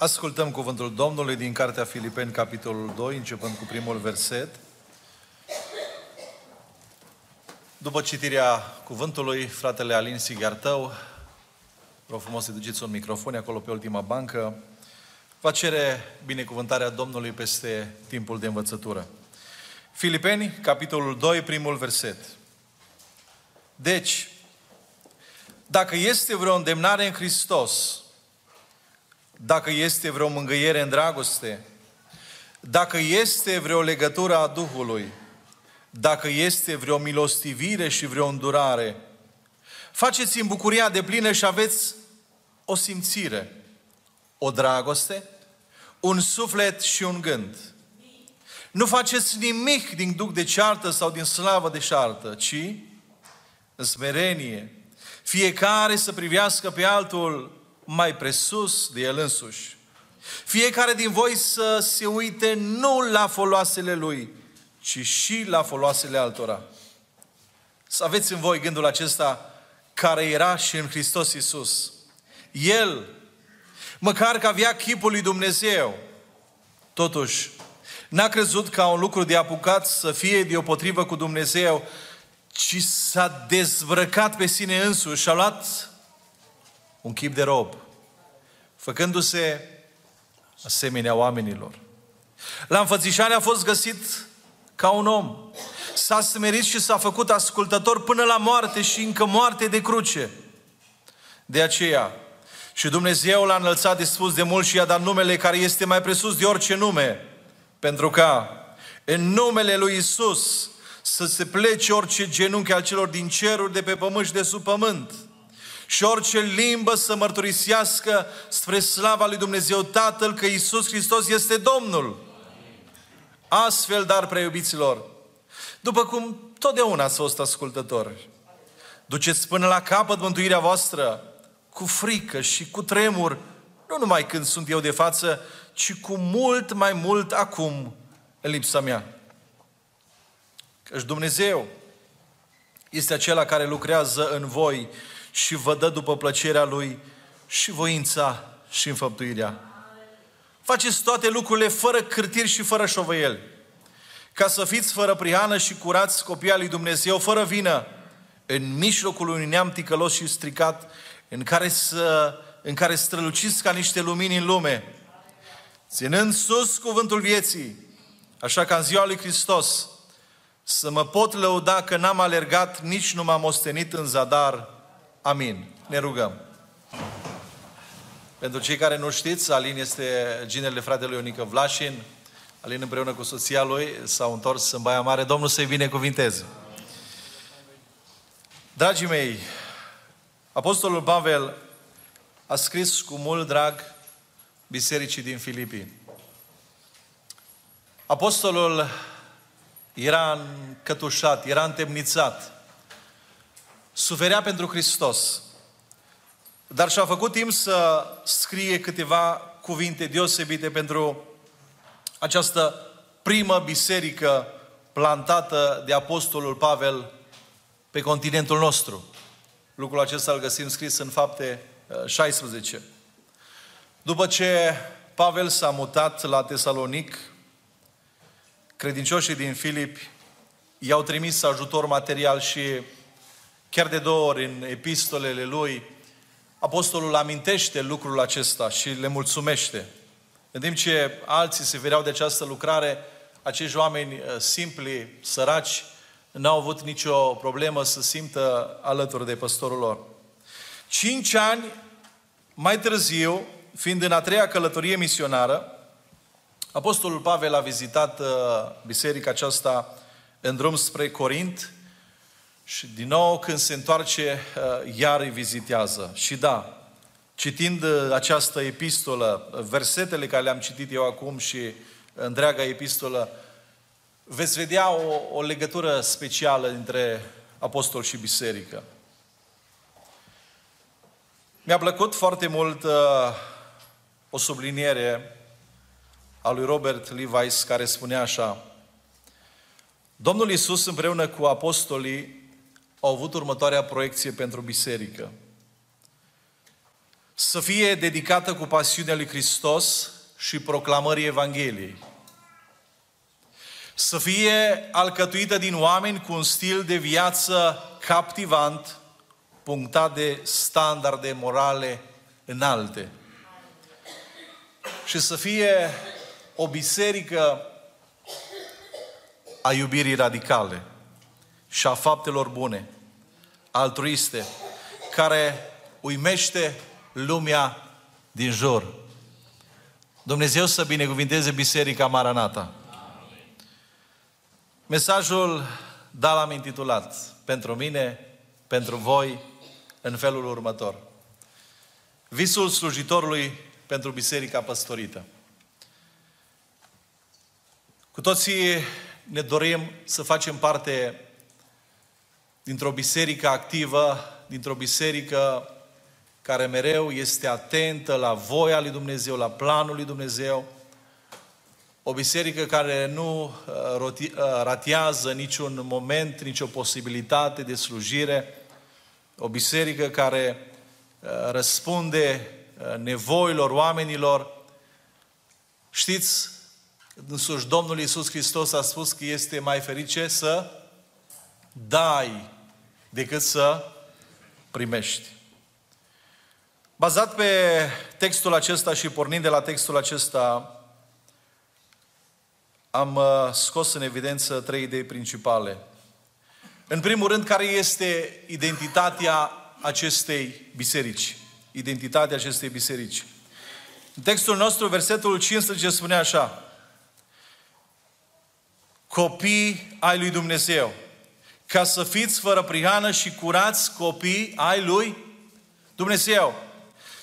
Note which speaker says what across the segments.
Speaker 1: Ascultăm cuvântul Domnului din Cartea Filipeni, capitolul 2, începând cu primul verset. După citirea cuvântului, fratele Alin Sighiartău, vreau frumos să duceți un microfon acolo pe ultima bancă, va cere binecuvântarea Domnului peste timpul de învățătură. Filipeni, capitolul 2, primul verset. Deci, dacă este vreo îndemnare în Hristos, dacă este vreo mângâiere în dragoste, dacă este vreo legătură a Duhului, dacă este vreo milostivire și vreo îndurare, faceți în bucuria de plină și aveți o simțire, o dragoste, un suflet și un gând. Nu faceți nimic din duc de ceartă sau din slavă de ceartă, ci în smerenie, fiecare să privească pe altul mai presus de el însuși. Fiecare din voi să se uite nu la foloasele lui, ci și la foloasele altora. Să aveți în voi gândul acesta care era și în Hristos Iisus. El, măcar că avea chipul lui Dumnezeu, totuși, n-a crezut ca un lucru de apucat să fie deopotrivă cu Dumnezeu, ci s-a dezbrăcat pe sine însuși și a luat un chip de rob, făcându-se asemenea oamenilor. La înfățișare a fost găsit ca un om. S-a smerit și s-a făcut ascultător până la moarte și încă moarte de cruce. De aceea, și Dumnezeu l-a înălțat de spus de mult și i-a dat numele care este mai presus de orice nume, pentru ca în numele lui Isus să se plece orice genunchi al celor din ceruri, de pe pământ și de sub pământ – și orice limbă să mărturisească spre slava lui Dumnezeu Tatăl că Isus Hristos este Domnul. Astfel, dar, preiubiților, după cum totdeauna ați fost ascultători, duceți până la capăt mântuirea voastră cu frică și cu tremur, nu numai când sunt eu de față, ci cu mult mai mult acum în lipsa mea. Căci Dumnezeu este acela care lucrează în voi și vă dă după plăcerea Lui și voința și înfăptuirea. Faceți toate lucrurile fără cârtiri și fără șovăieli, ca să fiți fără prihană și curați copii al lui Dumnezeu, fără vină, în mijlocul unui neam ticălos și stricat, în care, să, în care străluciți ca niște lumini în lume, ținând sus cuvântul vieții, așa ca în ziua lui Hristos, să mă pot lăuda că n-am alergat, nici nu m-am ostenit în zadar, Amin. Ne rugăm. Pentru cei care nu știți, Alin este ginele fratelui Ionică Vlașin. Alin împreună cu soția lui s-au întors în Baia Mare. Domnul să-i binecuvinteze. Dragii mei, Apostolul Pavel a scris cu mult drag bisericii din Filipii. Apostolul era încătușat, era întemnițat suferea pentru Hristos. Dar și-a făcut timp să scrie câteva cuvinte deosebite pentru această primă biserică plantată de Apostolul Pavel pe continentul nostru. Lucrul acesta îl găsim scris în fapte 16. Uh, După ce Pavel s-a mutat la Tesalonic, credincioșii din Filipi i-au trimis ajutor material și Chiar de două ori în epistolele lui, apostolul amintește lucrul acesta și le mulțumește. În timp ce alții se vereau de această lucrare, acești oameni uh, simpli, săraci, n-au avut nicio problemă să simtă alături de păstorul lor. Cinci ani mai târziu, fiind în a treia călătorie misionară, Apostolul Pavel a vizitat uh, biserica aceasta în drum spre Corint și din nou, când se întoarce, uh, iar îi vizitează. Și da, citind uh, această epistolă, versetele care le-am citit eu acum și întreaga epistolă, veți vedea o, o legătură specială între apostol și biserică. Mi-a plăcut foarte mult uh, o subliniere a lui Robert Levi's care spunea așa Domnul Iisus împreună cu apostolii au avut următoarea proiecție pentru biserică. să fie dedicată cu pasiunea lui Hristos și proclamării Evangheliei. Să fie alcătuită din oameni cu un stil de viață captivant, punctat de standarde morale înalte. Și să fie o biserică a iubirii radicale și a faptelor bune, altruiste, care uimește lumea din jur. Dumnezeu să binecuvinteze Biserica Maranata. Mesajul, da, l-am intitulat pentru mine, pentru voi, în felul următor. Visul slujitorului pentru Biserica Păstorită. Cu toții ne dorim să facem parte dintr-o biserică activă, dintr-o biserică care mereu este atentă la voia lui Dumnezeu, la planul lui Dumnezeu, o biserică care nu uh, uh, ratează niciun moment, nicio posibilitate de slujire, o biserică care uh, răspunde nevoilor oamenilor. Știți, însuși Domnul Iisus Hristos a spus că este mai ferice să dai decât să primești. Bazat pe textul acesta și pornind de la textul acesta, am uh, scos în evidență trei idei principale. În primul rând, care este identitatea acestei biserici? Identitatea acestei biserici. În textul nostru, versetul 15 spune așa, Copii ai lui Dumnezeu, ca să fiți fără prihană și curați copii ai lui Dumnezeu.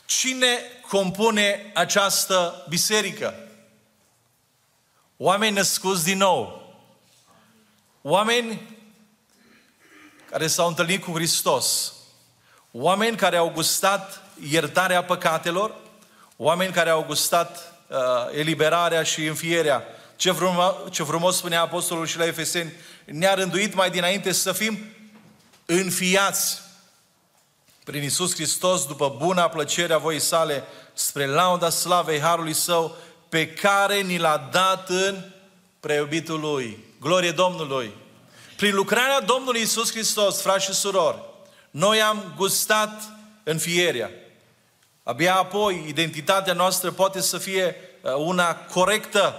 Speaker 1: Cine compune această biserică? Oameni născuți din nou. Oameni care s-au întâlnit cu Hristos. Oameni care au gustat iertarea păcatelor. Oameni care au gustat uh, eliberarea și înfierea. Ce frumos, ce frumos spunea Apostolul și la Efeseni. Ne-a rânduit mai dinainte să fim înfiați prin Isus Hristos după buna plăcere a voii sale spre lauda slavei Harului Său pe care ni l-a dat în preiubitul Lui. Glorie Domnului! Prin lucrarea Domnului Isus Hristos, frați și surori, noi am gustat înfierea. Abia apoi, identitatea noastră poate să fie uh, una corectă.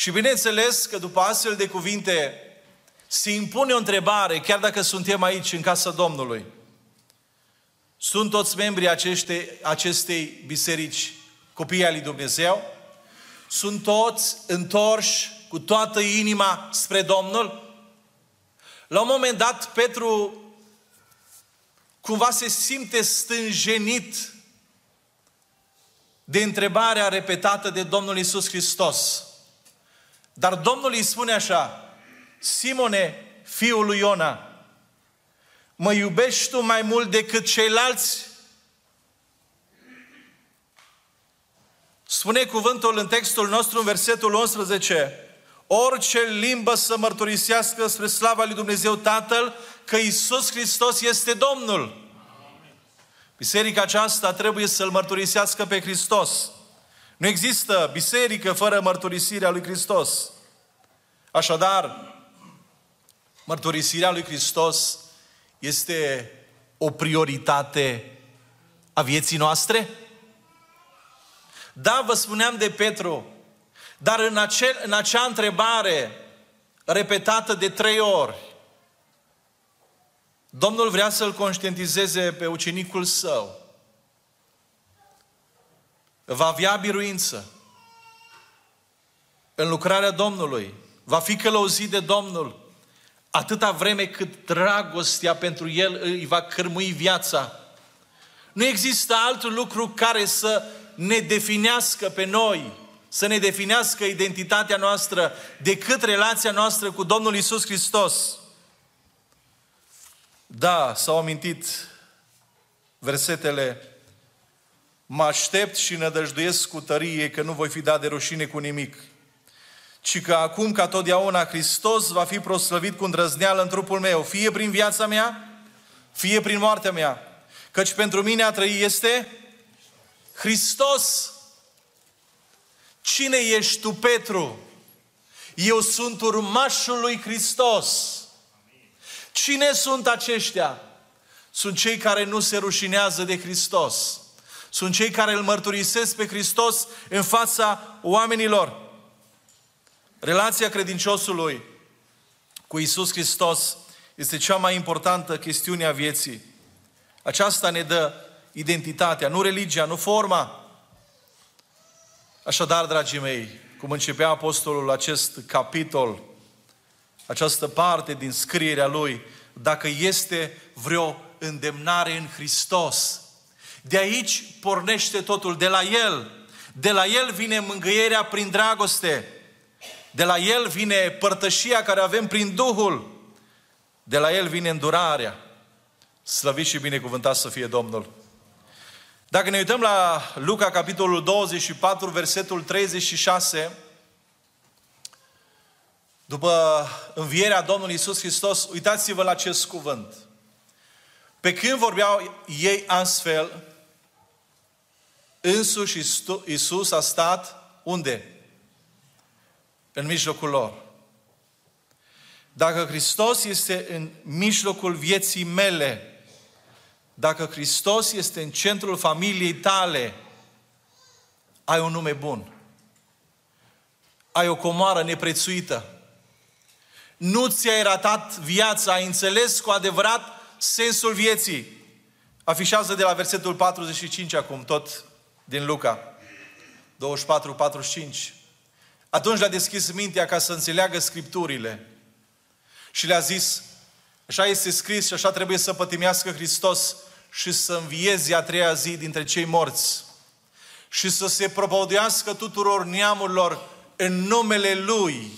Speaker 1: Și bineînțeles că după astfel de cuvinte se impune o întrebare, chiar dacă suntem aici în casa Domnului. Sunt toți membrii acestei, acestei biserici copiii al lui Dumnezeu? Sunt toți întorși cu toată inima spre Domnul? La un moment dat, Petru cumva se simte stânjenit de întrebarea repetată de Domnul Isus Hristos. Dar Domnul îi spune așa, Simone, fiul lui Iona, mă iubești tu mai mult decât ceilalți? Spune cuvântul în textul nostru, în versetul 11, orice limbă să mărturisească spre slava lui Dumnezeu Tatăl că Isus Hristos este Domnul. Biserica aceasta trebuie să-L mărturisească pe Hristos. Nu există biserică fără mărturisirea lui Hristos. Așadar, mărturisirea lui Hristos este o prioritate a vieții noastre? Da, vă spuneam de Petru, dar în, acel, în acea întrebare repetată de trei ori, Domnul vrea să-l conștientizeze pe ucenicul său. Va avea biruință în lucrarea Domnului. Va fi călăuzit de Domnul atâta vreme cât dragostea pentru el îi va cărmui viața. Nu există alt lucru care să ne definească pe noi, să ne definească identitatea noastră decât relația noastră cu Domnul Isus Hristos. Da, s-au amintit versetele Mă aștept și nădăjduiesc cu tărie că nu voi fi dat de rușine cu nimic ci că acum, ca totdeauna, Hristos va fi proslăvit cu îndrăzneală în trupul meu, fie prin viața mea, fie prin moartea mea. Căci pentru mine a trăi este Hristos, cine ești tu, Petru? Eu sunt urmașul lui Hristos. Cine sunt aceștia? Sunt cei care nu se rușinează de Hristos. Sunt cei care îl mărturisesc pe Hristos în fața oamenilor. Relația credinciosului cu Isus Hristos este cea mai importantă chestiune a vieții. Aceasta ne dă identitatea, nu religia, nu forma. Așadar, dragii mei, cum începea apostolul acest capitol, această parte din scrierea lui, dacă este vreo îndemnare în Hristos, de aici pornește totul, de la El. De la El vine mângâierea prin dragoste. De la El vine părtășia care avem prin Duhul. De la El vine îndurarea. Slăvit și binecuvântat să fie Domnul. Dacă ne uităm la Luca, capitolul 24, versetul 36, după învierea Domnului Isus Hristos, uitați-vă la acest cuvânt. Pe când vorbeau ei astfel, însuși Isus a stat unde? În mijlocul lor. Dacă Hristos este în mijlocul vieții mele, dacă Hristos este în centrul familiei tale, ai un nume bun. Ai o comoară neprețuită. Nu ți-ai ratat viața, ai înțeles cu adevărat sensul vieții. Afișează de la versetul 45 acum, tot din Luca. 24-45. Atunci le-a deschis mintea ca să înțeleagă Scripturile. Și le-a zis, așa este scris și așa trebuie să pătimească Hristos și să învieze a treia zi dintre cei morți. Și să se propăudească tuturor neamurilor în numele Lui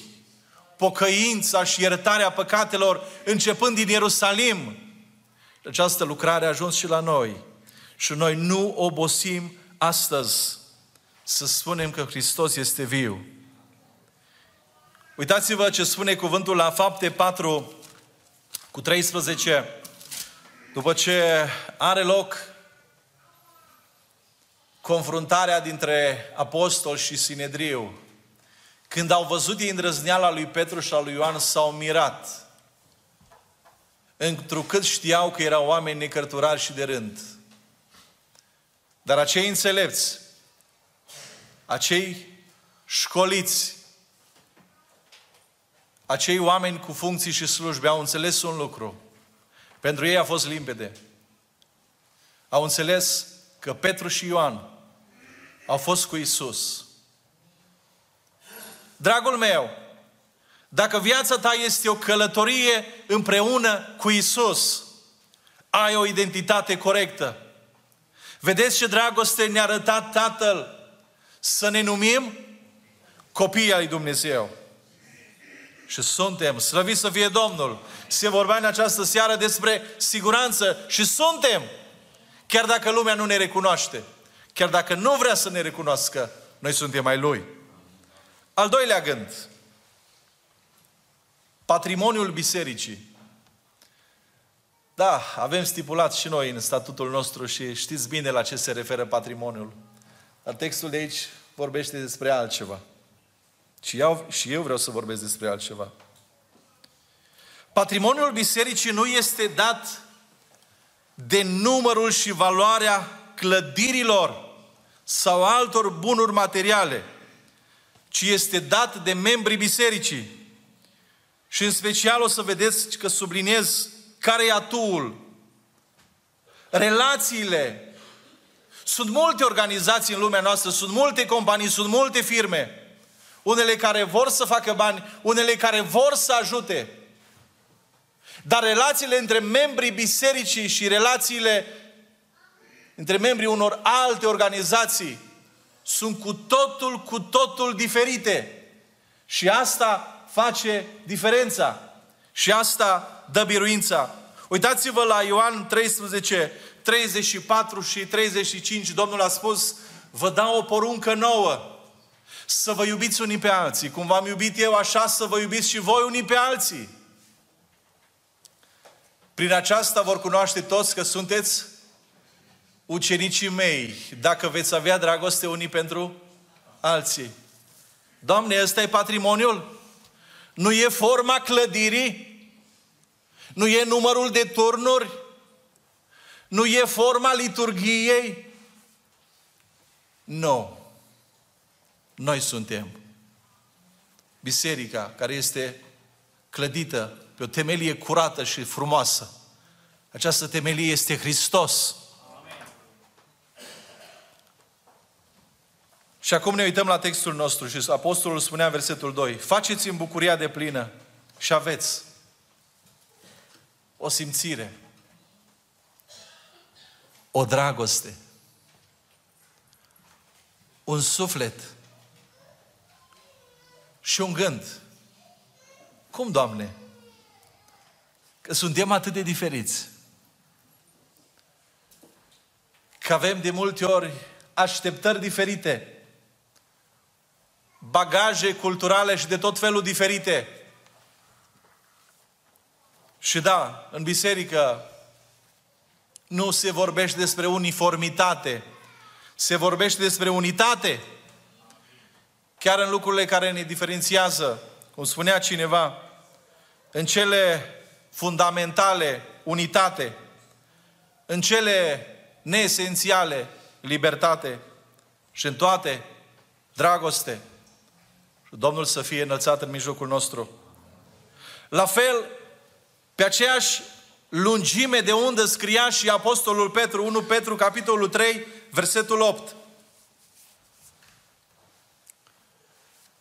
Speaker 1: pocăința și iertarea păcatelor începând din Ierusalim. Această lucrare a ajuns și la noi. Și noi nu obosim astăzi să spunem că Hristos este viu. Uitați-vă ce spune cuvântul la fapte 4 cu 13. După ce are loc confruntarea dintre apostol și Sinedriu, când au văzut ei îndrăzneala lui Petru și a lui Ioan, s-au mirat. Întrucât știau că erau oameni necărturari și de rând. Dar acei înțelepți, acei școliți, acei oameni cu funcții și slujbe au înțeles un lucru. Pentru ei a fost limpede. Au înțeles că Petru și Ioan au fost cu Isus. Dragul meu, dacă viața ta este o călătorie împreună cu Isus, ai o identitate corectă. Vedeți ce dragoste ne-a arătat Tatăl să ne numim copii ai Dumnezeu. Și suntem, slăvit să fie Domnul. Se vorbea în această seară despre siguranță și suntem. Chiar dacă lumea nu ne recunoaște, chiar dacă nu vrea să ne recunoască, noi suntem ai Lui. Al doilea gând. Patrimoniul bisericii. Da, avem stipulat și noi în statutul nostru și știți bine la ce se referă patrimoniul. Dar textul de aici vorbește despre altceva. Și eu, și eu vreau să vorbesc despre altceva. Patrimoniul bisericii nu este dat de numărul și valoarea clădirilor sau altor bunuri materiale, ci este dat de membrii bisericii. Și în special o să vedeți că subliniez care e atul. Relațiile. Sunt multe organizații în lumea noastră, sunt multe companii, sunt multe firme. Unele care vor să facă bani, unele care vor să ajute. Dar relațiile între membrii bisericii și relațiile între membrii unor alte organizații sunt cu totul, cu totul diferite. Și asta face diferența. Și asta dă biruința. Uitați-vă la Ioan 13, 34 și 35. Domnul a spus, vă dau o poruncă nouă. Să vă iubiți unii pe alții. Cum v-am iubit eu, așa să vă iubiți și voi unii pe alții. Prin aceasta vor cunoaște toți că sunteți ucenicii mei, dacă veți avea dragoste unii pentru alții. Doamne, ăsta e patrimoniul? Nu e forma clădirii? Nu e numărul de turnuri? Nu e forma liturgiei? Nu. Noi suntem biserica care este clădită pe o temelie curată și frumoasă. Această temelie este Hristos. Și acum ne uităm la textul nostru și apostolul spunea în versetul 2, faceți în bucuria de plină și aveți o simțire, o dragoste, un suflet și un gând. Cum, Doamne? Că suntem atât de diferiți. Că avem de multe ori așteptări diferite bagaje culturale și de tot felul diferite. Și da, în biserică nu se vorbește despre uniformitate, se vorbește despre unitate. Chiar în lucrurile care ne diferențiază, cum spunea cineva, în cele fundamentale, unitate, în cele neesențiale, libertate și în toate, dragoste. Domnul să fie înălțat în mijlocul nostru. La fel, pe aceeași lungime de undă scria și Apostolul Petru, 1 Petru, capitolul 3, versetul 8.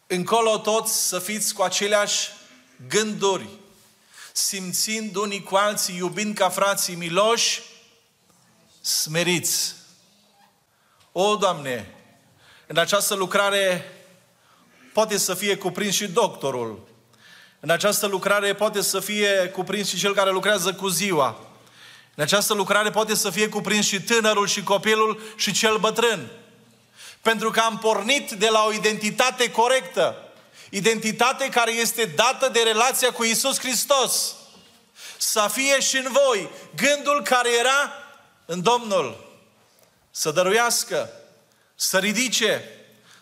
Speaker 1: Încolo toți să fiți cu aceleași gânduri, simțind unii cu alții, iubind ca frații miloși, smeriți. O, Doamne, în această lucrare poate să fie cuprins și doctorul. În această lucrare poate să fie cuprins și cel care lucrează cu ziua. În această lucrare poate să fie cuprins și tânărul și copilul și cel bătrân. Pentru că am pornit de la o identitate corectă. Identitate care este dată de relația cu Isus Hristos. Să fie și în voi gândul care era în Domnul. Să dăruiască, să ridice,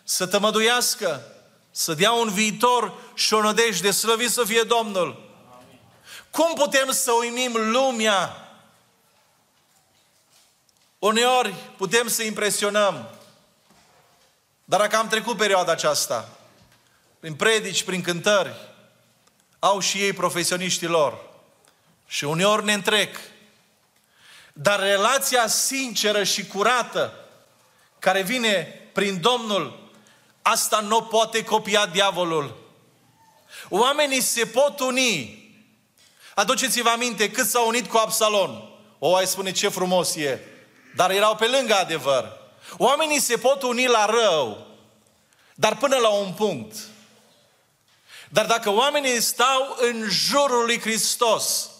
Speaker 1: să tămăduiască, să dea un viitor și o nădejde, slăvit să fie Domnul. Cum putem să uimim lumea? Uneori putem să impresionăm, dar dacă am trecut perioada aceasta, prin predici, prin cântări, au și ei profesioniștii lor. Și uneori ne întrec. Dar relația sinceră și curată care vine prin Domnul Asta nu poate copia diavolul. Oamenii se pot uni. Aduceți-vă aminte cât s-au unit cu Absalon. O, ai spune ce frumos e. Dar erau pe lângă adevăr. Oamenii se pot uni la rău, dar până la un punct. Dar dacă oamenii stau în jurul lui Hristos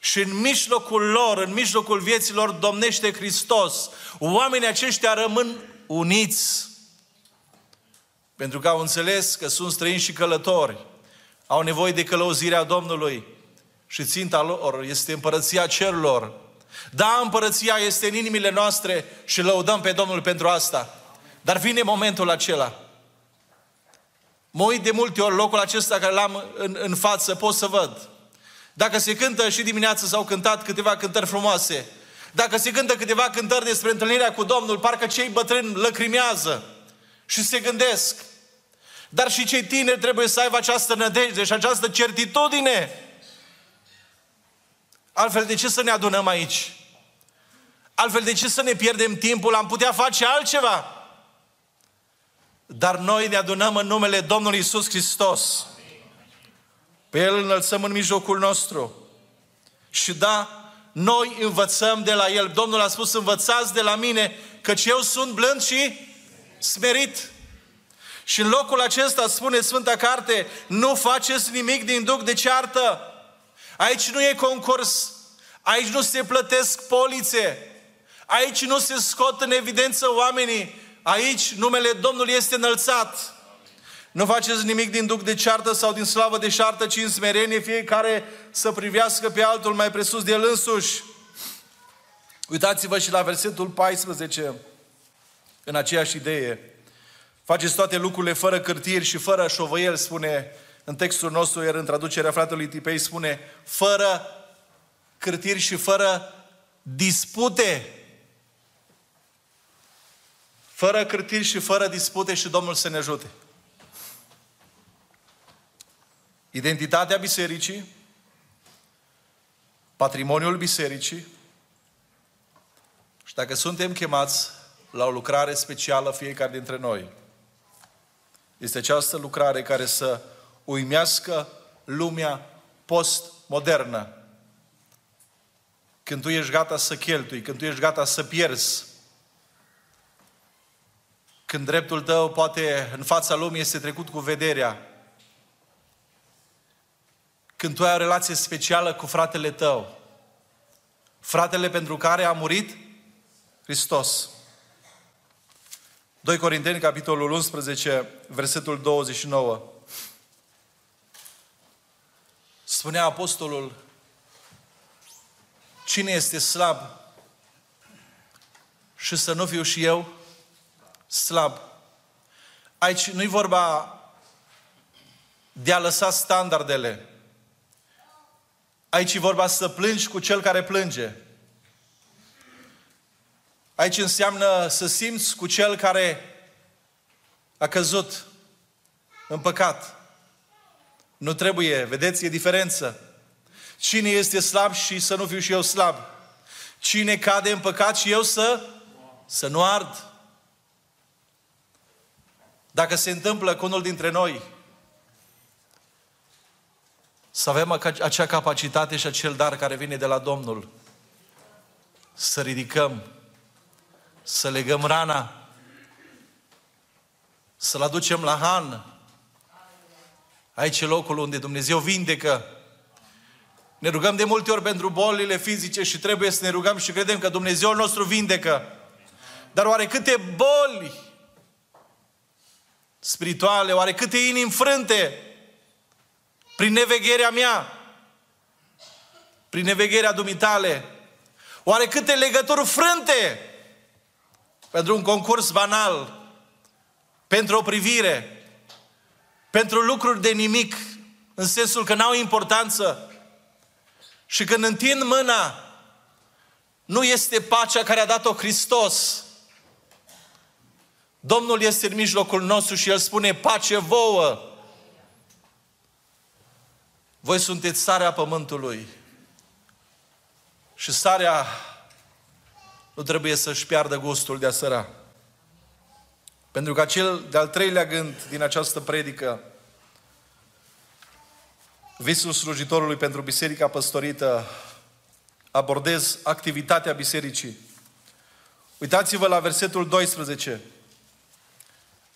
Speaker 1: și în mijlocul lor, în mijlocul vieților domnește Hristos, oamenii aceștia rămân uniți. Pentru că au înțeles că sunt străini și călători. Au nevoie de călăuzirea Domnului. Și ținta lor este împărăția cerurilor. Da, împărăția este în inimile noastre și lăudăm pe Domnul pentru asta. Dar vine momentul acela. Mă uit de multe ori locul acesta care l-am în, în față, pot să văd. Dacă se cântă și dimineața s-au cântat câteva cântări frumoase, dacă se cântă câteva cântări despre întâlnirea cu Domnul, parcă cei bătrâni lăcrimează și se gândesc. Dar și cei tineri trebuie să aibă această nădejde și această certitudine. Altfel, de ce să ne adunăm aici? Altfel, de ce să ne pierdem timpul? Am putea face altceva. Dar noi ne adunăm în numele Domnului Isus Hristos. Pe El înălțăm în mijlocul nostru. Și da, noi învățăm de la El. Domnul a spus, învățați de la mine, căci eu sunt blând și smerit. Și în locul acesta spune Sfânta Carte, nu faceți nimic din duc de ceartă. Aici nu e concurs, aici nu se plătesc polițe, aici nu se scot în evidență oamenii, aici numele Domnului este înălțat. Nu faceți nimic din duc de ceartă sau din slavă de șartă, ci în smerenie fiecare să privească pe altul mai presus de el însuși. Uitați-vă și la versetul 14, în aceeași idee. Faceți toate lucrurile fără cârtiri și fără șovăiel, spune în textul nostru, iar în traducerea fratelui Tipei spune, fără cârtiri și fără dispute. Fără cârtiri și fără dispute și Domnul să ne ajute. Identitatea bisericii, patrimoniul bisericii și dacă suntem chemați la o lucrare specială fiecare dintre noi, este această lucrare care să uimească lumea postmodernă. Când tu ești gata să cheltui, când tu ești gata să pierzi, când dreptul tău poate în fața lumii este trecut cu vederea, când tu ai o relație specială cu fratele tău, fratele pentru care a murit Hristos. 2 Corinteni, capitolul 11, versetul 29. Spunea apostolul, cine este slab și să nu fiu și eu slab. Aici nu-i vorba de a lăsa standardele. Aici e vorba să plângi cu cel care plânge. Aici înseamnă să simți cu cel care a căzut în păcat. Nu trebuie, vedeți, e diferență. Cine este slab și să nu fiu și eu slab? Cine cade în păcat și eu să, să nu ard? Dacă se întâmplă cu unul dintre noi, să avem acea capacitate și acel dar care vine de la Domnul. Să ridicăm, să legăm rana, să-l aducem la Han. Aici e locul unde Dumnezeu vindecă. Ne rugăm de multe ori pentru bolile fizice și trebuie să ne rugăm și credem că Dumnezeu nostru vindecă. Dar oare câte boli spirituale, oare câte inimi frânte prin nevegherea mea, prin nevegherea dumitale, oare câte legături frânte pentru un concurs banal, pentru o privire, pentru lucruri de nimic, în sensul că n-au importanță. Și când întind mâna, nu este pacea care a dat-o Hristos. Domnul este în mijlocul nostru și El spune pace vouă. Voi sunteți sarea pământului. Și sarea nu trebuie să-și piardă gustul de a săra. Pentru că acel de-al treilea gând din această predică, visul slujitorului pentru biserica păstorită, abordez activitatea bisericii. Uitați-vă la versetul 12.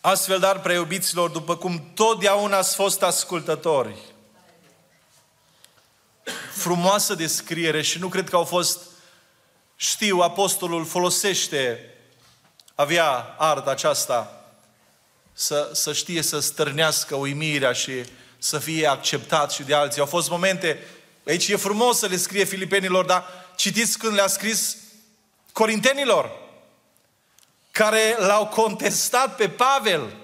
Speaker 1: Astfel, dar, preiubiților, după cum totdeauna ați fost ascultători, frumoasă descriere și nu cred că au fost, știu, apostolul folosește, avea arta aceasta, să, să știe să stârnească uimirea și să fie acceptat și de alții. Au fost momente, aici e frumos să le scrie filipenilor, dar citiți când le-a scris corintenilor, care l-au contestat pe Pavel.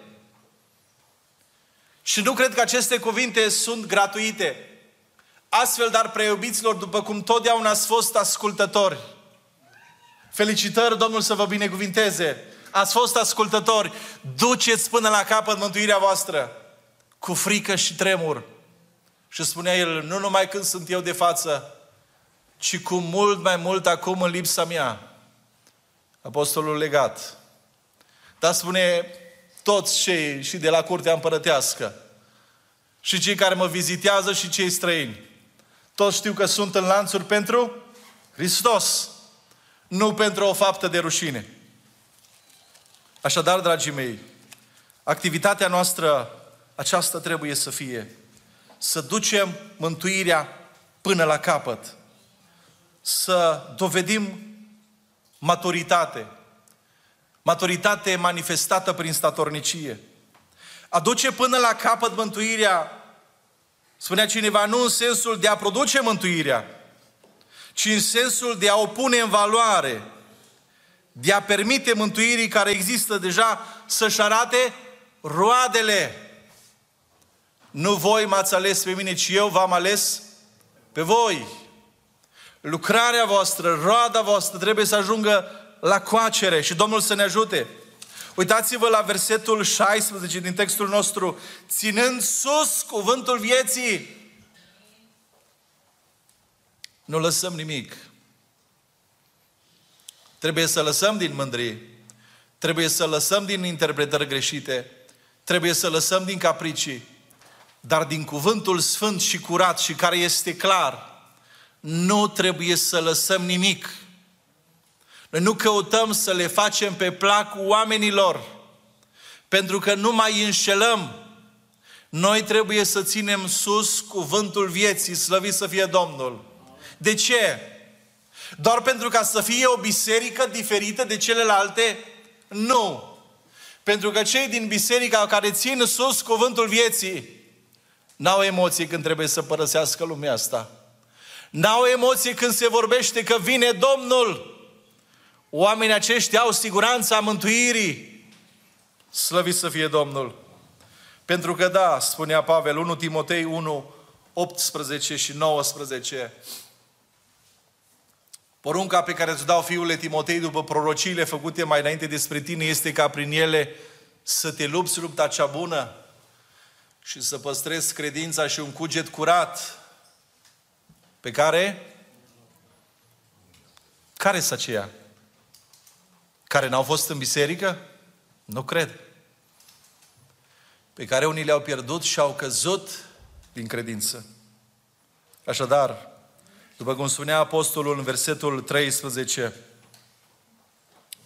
Speaker 1: Și nu cred că aceste cuvinte sunt gratuite. Astfel, dar preiubiților, după cum totdeauna ați fost ascultători, felicitări, Domnul să vă binecuvinteze, ați fost ascultători, duceți până la capăt mântuirea voastră, cu frică și tremur. Și spunea el, nu numai când sunt eu de față, ci cu mult mai mult acum în lipsa mea. Apostolul legat. Dar spune, toți cei și de la curtea împărătească, și cei care mă vizitează și cei străini, toți știu că sunt în lanțuri pentru Hristos, nu pentru o faptă de rușine. Așadar, dragii mei, activitatea noastră aceasta trebuie să fie să ducem mântuirea până la capăt, să dovedim maturitate, maturitate manifestată prin statornicie, aduce până la capăt mântuirea Spunea cineva, nu în sensul de a produce mântuirea, ci în sensul de a o pune în valoare, de a permite mântuirii care există deja să-și arate roadele. Nu voi m-ați ales pe mine, ci eu v-am ales pe voi. Lucrarea voastră, roada voastră trebuie să ajungă la coacere și Domnul să ne ajute. Uitați-vă la versetul 16 din textul nostru. Ținând sus cuvântul vieții, nu lăsăm nimic. Trebuie să lăsăm din mândrie, trebuie să lăsăm din interpretări greșite, trebuie să lăsăm din capricii, dar din cuvântul sfânt și curat și care este clar, nu trebuie să lăsăm nimic. Noi nu căutăm să le facem pe plac oamenilor, pentru că nu mai înșelăm. Noi trebuie să ținem sus cuvântul vieții, slăvit să fie Domnul. De ce? Doar pentru ca să fie o biserică diferită de celelalte? Nu. Pentru că cei din biserica care țin sus cuvântul vieții n-au emoții când trebuie să părăsească lumea asta. N-au emoții când se vorbește că vine Domnul. Oamenii aceștia au siguranța mântuirii. Slăvit să fie Domnul. Pentru că da, spunea Pavel, 1 Timotei 1, 18 și 19, Porunca pe care îți dau fiule Timotei după prorociile făcute mai înainte despre tine este ca prin ele să te lupți lupta cea bună și să păstrezi credința și un cuget curat pe care care sunt aceia? Care n-au fost în biserică? Nu cred. Pe care unii le-au pierdut și au căzut din credință. Așadar, după cum spunea apostolul în versetul 13,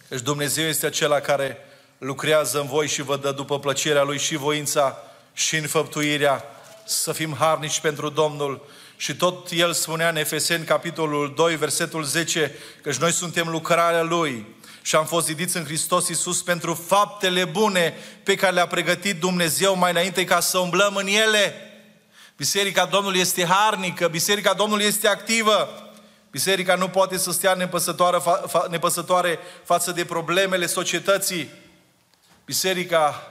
Speaker 1: că Dumnezeu este acela care lucrează în voi și vă dă după plăcerea Lui și voința și înfăptuirea să fim harnici pentru Domnul. Și tot el spunea în Efeseni, capitolul 2, versetul 10, că noi suntem lucrarea Lui și am fost zidiți în Hristos Iisus pentru faptele bune pe care le-a pregătit Dumnezeu mai înainte ca să umblăm în ele. Biserica Domnului este harnică, Biserica Domnului este activă. Biserica nu poate să stea nepăsătoare, fa, fa, nepăsătoare față de problemele societății. Biserica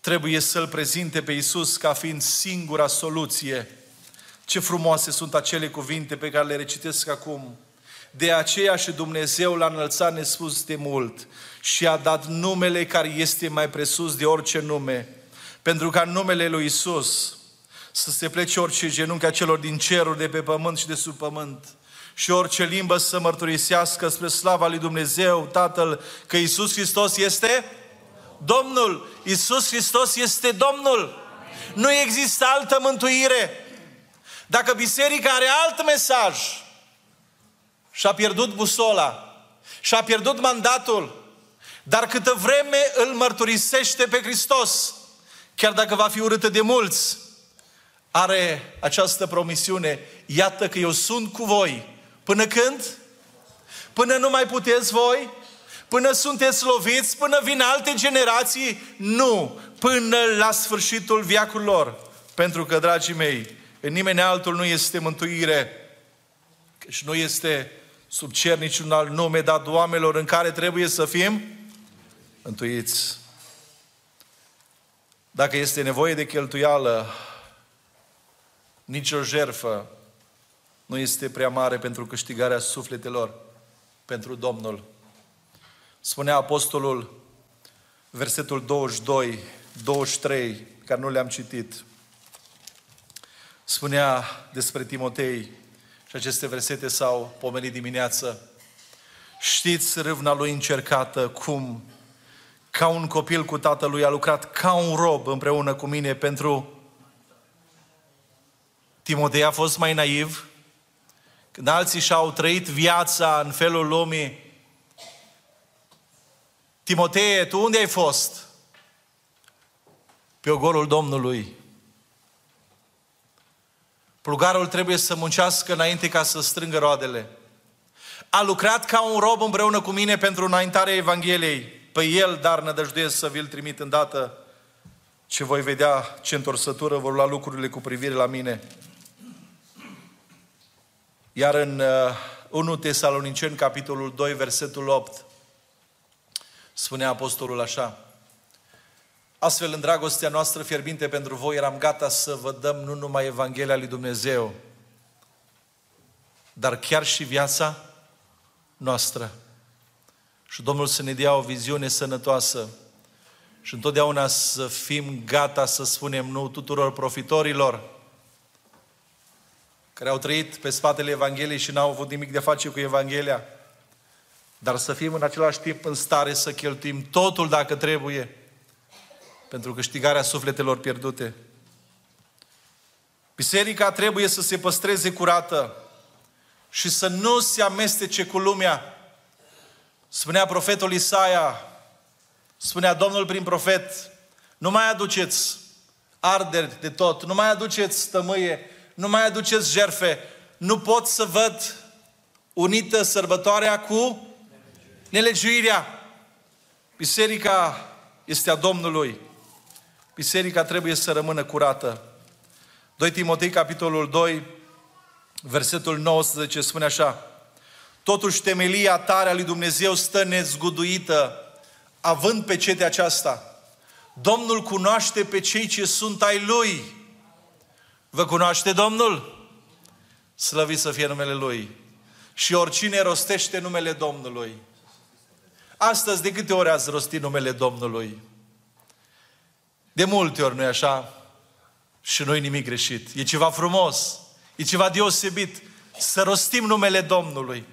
Speaker 1: trebuie să-L prezinte pe Iisus ca fiind singura soluție. Ce frumoase sunt acele cuvinte pe care le recitesc acum. De aceea și Dumnezeu l-a înălțat nespus de mult și a dat numele care este mai presus de orice nume. Pentru ca numele lui Isus să se plece orice genunchi a celor din ceruri, de pe pământ și de sub pământ. Și orice limbă să mărturisească spre slava lui Dumnezeu, Tatăl, că Isus Hristos este Domnul. Isus Hristos este Domnul. Nu există altă mântuire. Dacă biserica are alt mesaj și-a pierdut busola, și-a pierdut mandatul, dar câtă vreme îl mărturisește pe Hristos, chiar dacă va fi urâtă de mulți, are această promisiune, iată că eu sunt cu voi. Până când? Până nu mai puteți voi? Până sunteți loviți? Până vin alte generații? Nu! Până la sfârșitul viacurilor. Pentru că, dragii mei, în nimeni altul nu este mântuire și nu este sub cer niciun alt nume dat oamenilor în care trebuie să fim mântuiți. Dacă este nevoie de cheltuială, nici o jerfă nu este prea mare pentru câștigarea sufletelor pentru Domnul. Spunea Apostolul, versetul 22, 23, care nu le-am citit. Spunea despre Timotei, și aceste versete s-au pomenit dimineață. Știți râvna lui încercată, cum ca un copil cu tatălui a lucrat ca un rob împreună cu mine pentru Timotei a fost mai naiv, când alții și-au trăit viața în felul lumii. Timotei, tu unde ai fost? Pe ogorul Domnului. Plugarul trebuie să muncească înainte ca să strângă roadele. A lucrat ca un rob împreună cu mine pentru înaintarea Evangheliei. Pe el, dar nădăjduiesc să vi-l trimit îndată ce voi vedea ce întorsătură vor lua lucrurile cu privire la mine. Iar în uh, 1 Tesaloniceni, capitolul 2, versetul 8. Spune apostolul așa. Astfel, în dragostea noastră fierbinte pentru voi, eram gata să vă dăm nu numai Evanghelia lui Dumnezeu, dar chiar și viața noastră. Și Domnul să ne dea o viziune sănătoasă și întotdeauna să fim gata să spunem nu tuturor profitorilor care au trăit pe spatele Evangheliei și n-au avut nimic de face cu Evanghelia, dar să fim în același timp în stare să cheltuim totul dacă trebuie pentru câștigarea sufletelor pierdute. Biserica trebuie să se păstreze curată și să nu se amestece cu lumea. Spunea profetul Isaia, spunea Domnul prin profet, nu mai aduceți arderi de tot, nu mai aduceți tămâie, nu mai aduceți jerfe, nu pot să văd unită sărbătoarea cu nelegiuirea. Biserica este a Domnului. Biserica trebuie să rămână curată. 2 Timotei, capitolul 2, versetul 19 spune așa. Totuși temelia tare a lui Dumnezeu stă nezguduită, având pe cetea aceasta. Domnul cunoaște pe cei ce sunt ai Lui. Vă cunoaște Domnul? Slăvit să fie numele Lui. Și oricine rostește numele Domnului. Astăzi, de câte ori ați rostit numele Domnului? De multe ori, nu așa? Și nu nimic greșit. E ceva frumos. E ceva deosebit. Să rostim numele Domnului.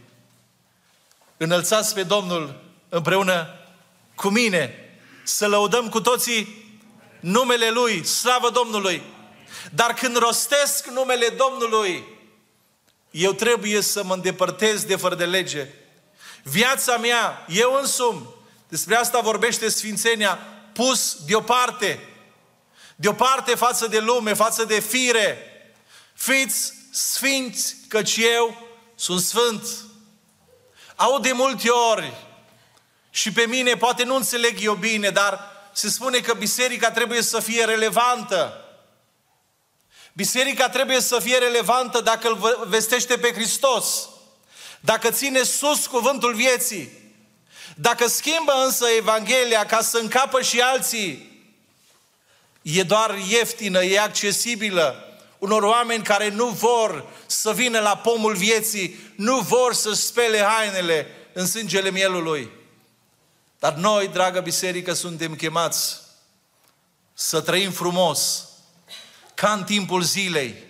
Speaker 1: Înălțați pe Domnul împreună cu mine. Să lăudăm cu toții numele Lui. Slavă Domnului! Dar când rostesc numele Domnului, eu trebuie să mă îndepărtez de fără de lege. Viața mea, eu însumi, despre asta vorbește Sfințenia, pus deoparte, deoparte față de lume, față de fire. Fiți sfinți, căci eu sunt sfânt. Au de multe ori și pe mine poate nu înțeleg eu bine, dar se spune că biserica trebuie să fie relevantă. Biserica trebuie să fie relevantă dacă îl vestește pe Hristos, dacă ține sus cuvântul vieții, dacă schimbă însă Evanghelia ca să încapă și alții, e doar ieftină, e accesibilă unor oameni care nu vor să vină la pomul vieții, nu vor să spele hainele în sângele mielului. Dar noi, dragă biserică, suntem chemați să trăim frumos, ca în timpul zilei,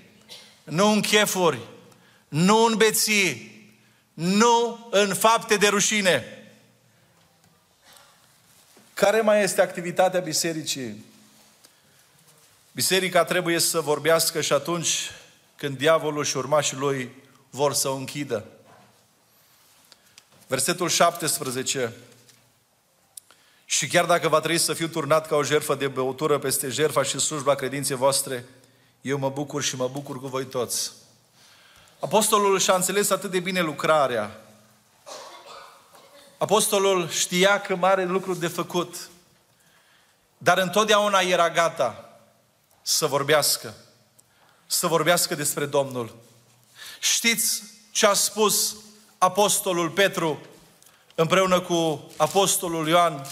Speaker 1: nu în chefuri, nu în beții, nu în fapte de rușine. Care mai este activitatea bisericii? Biserica trebuie să vorbească și atunci când diavolul și urmașii lui vor să o închidă. Versetul 17. Și chiar dacă va trebui să fiu turnat ca o jertfă de băutură peste jertfa și slujba credinței voastre, eu mă bucur și mă bucur cu voi toți. Apostolul și-a înțeles atât de bine lucrarea. Apostolul știa că mare lucru de făcut, dar întotdeauna era gata să vorbească, să vorbească despre Domnul. Știți ce a spus Apostolul Petru împreună cu Apostolul Ioan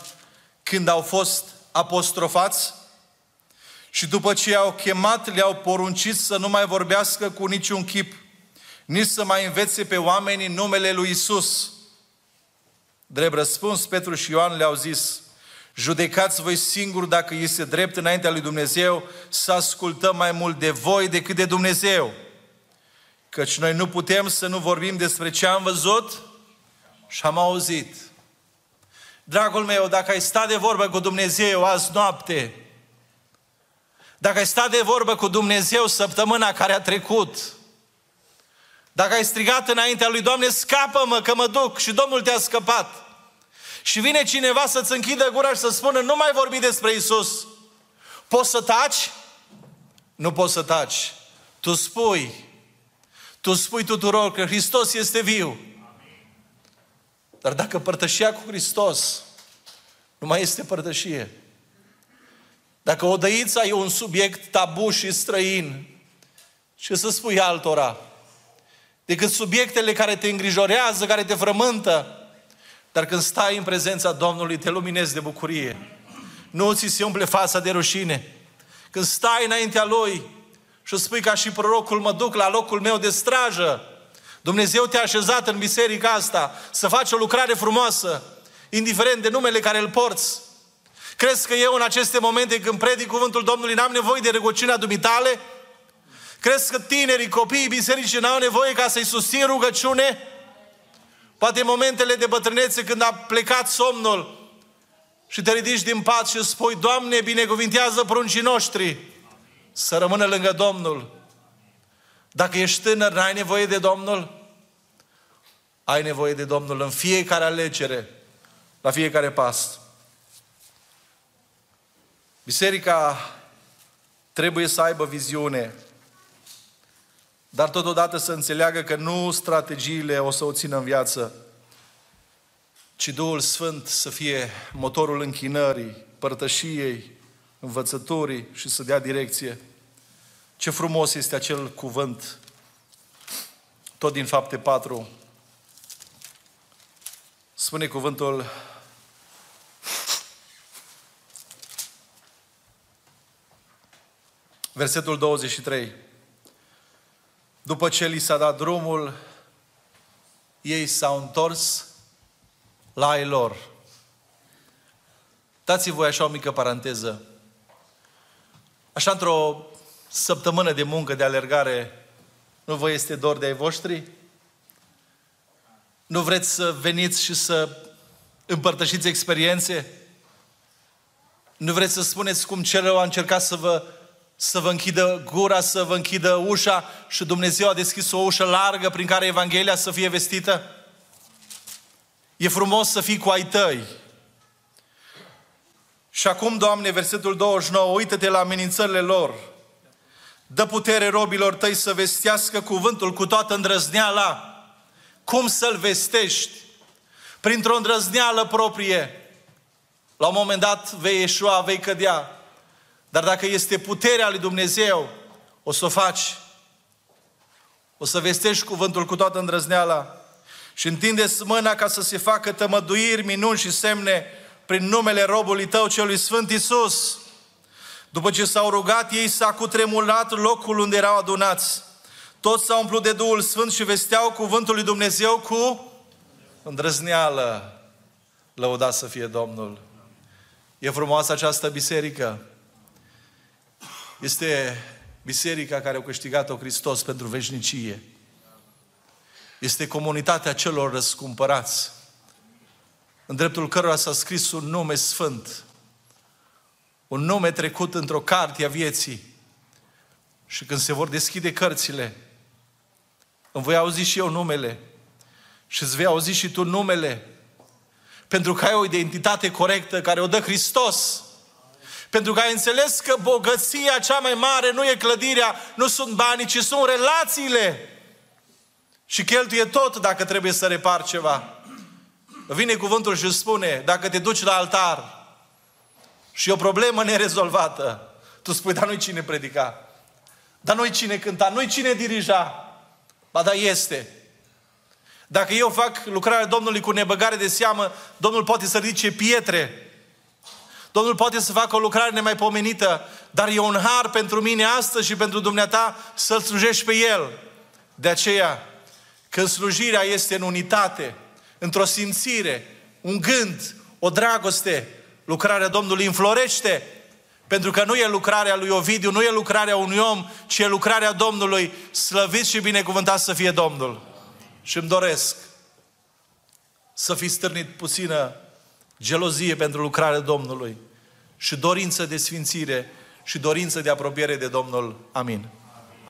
Speaker 1: când au fost apostrofați? Și după ce i-au chemat, le-au poruncit să nu mai vorbească cu niciun chip, nici să mai învețe pe oameni în numele lui Isus. Drept răspuns, Petru și Ioan le-au zis, judecați voi singuri dacă este drept înaintea lui Dumnezeu să ascultăm mai mult de voi decât de Dumnezeu. Căci noi nu putem să nu vorbim despre ce am văzut și am auzit. Dragul meu, dacă ai sta de vorbă cu Dumnezeu azi noapte, dacă ai stat de vorbă cu Dumnezeu săptămâna care a trecut, dacă ai strigat înaintea lui, Doamne, scapă-mă că mă duc și Domnul te-a scăpat. Și vine cineva să-ți închidă gura și să spună, nu mai vorbi despre Isus. Poți să taci? Nu poți să taci. Tu spui, tu spui tuturor că Hristos este viu. Dar dacă părtășia cu Hristos nu mai este părtășie, dacă odăița e un subiect tabu și străin, ce să spui altora? decât subiectele care te îngrijorează, care te frământă. Dar când stai în prezența Domnului, te luminezi de bucurie. Nu ți se umple fața de rușine. Când stai înaintea Lui și spui ca și prorocul, mă duc la locul meu de strajă, Dumnezeu te-a așezat în biserica asta să faci o lucrare frumoasă, indiferent de numele care îl porți. Crezi că eu în aceste momente când predic cuvântul Domnului n-am nevoie de rugăciunea dumitale? Crezi că tinerii, copiii bisericii n-au nevoie ca să-i susțin rugăciune? Poate în momentele de bătrânețe când a plecat somnul și te ridici din pat și spui, Doamne, binecuvintează pruncii noștri să rămână lângă Domnul. Dacă ești tânăr, n-ai nevoie de Domnul? Ai nevoie de Domnul în fiecare alegere, la fiecare pas. Biserica trebuie să aibă viziune, dar totodată să înțeleagă că nu strategiile o să o țină în viață, ci Duhul Sfânt să fie motorul închinării, părtășiei, învățăturii și să dea direcție. Ce frumos este acel cuvânt, tot din fapte 4. Spune cuvântul Versetul 23. După ce li s-a dat drumul, ei s-au întors la ei lor. Dați-voi așa o mică paranteză. Așa într-o săptămână de muncă, de alergare, nu vă este dor de ai voștri? Nu vreți să veniți și să împărtășiți experiențe? Nu vreți să spuneți cum cel a încercat să vă să vă închidă gura, să vă închidă ușa și Dumnezeu a deschis o ușă largă prin care Evanghelia să fie vestită? E frumos să fii cu ai tăi. Și acum, Doamne, versetul 29, uită-te la amenințările lor. Dă putere robilor tăi să vestească cuvântul cu toată îndrăzneala. Cum să-l vestești? Printr-o îndrăzneală proprie. La un moment dat vei ieșua, vei cădea. Dar dacă este puterea lui Dumnezeu, o să o faci. O să vestești cuvântul cu toată îndrăzneala și întindeți mâna ca să se facă tămăduiri, minuni și semne prin numele robului tău celui Sfânt Iisus. După ce s-au rugat, ei s-a cutremulat locul unde erau adunați. Toți s-au umplut de Duhul Sfânt și vesteau cuvântul lui Dumnezeu cu îndrăzneală. Lăudat să fie Domnul. E frumoasă această biserică. Este biserica care a câștigat-o Hristos pentru veșnicie. Este comunitatea celor răscumpărați, în dreptul cărora s-a scris un nume sfânt, un nume trecut într-o carte a vieții. Și când se vor deschide cărțile, îmi voi auzi și eu numele și îți vei auzi și tu numele, pentru că ai o identitate corectă care o dă Hristos. Pentru că ai înțeles că bogăția cea mai mare nu e clădirea, nu sunt banii, ci sunt relațiile. Și cheltuie tot dacă trebuie să repar ceva. Vine cuvântul și spune, dacă te duci la altar și e o problemă nerezolvată, tu spui, dar nu cine predica, dar nu cine cânta, nu cine dirija. Ba da, este. Dacă eu fac lucrarea Domnului cu nebăgare de seamă, Domnul poate să ridice pietre Domnul poate să facă o lucrare nemaipomenită, dar e un har pentru mine astăzi și pentru dumneata să-L slujești pe El. De aceea, când slujirea este în unitate, într-o simțire, un gând, o dragoste, lucrarea Domnului înflorește, pentru că nu e lucrarea lui Ovidiu, nu e lucrarea unui om, ci e lucrarea Domnului, slăvit și binecuvântat să fie Domnul. Și îmi doresc să fi stârnit puțină gelozie pentru lucrarea Domnului și dorință de sfințire și dorință de apropiere de Domnul. Amin.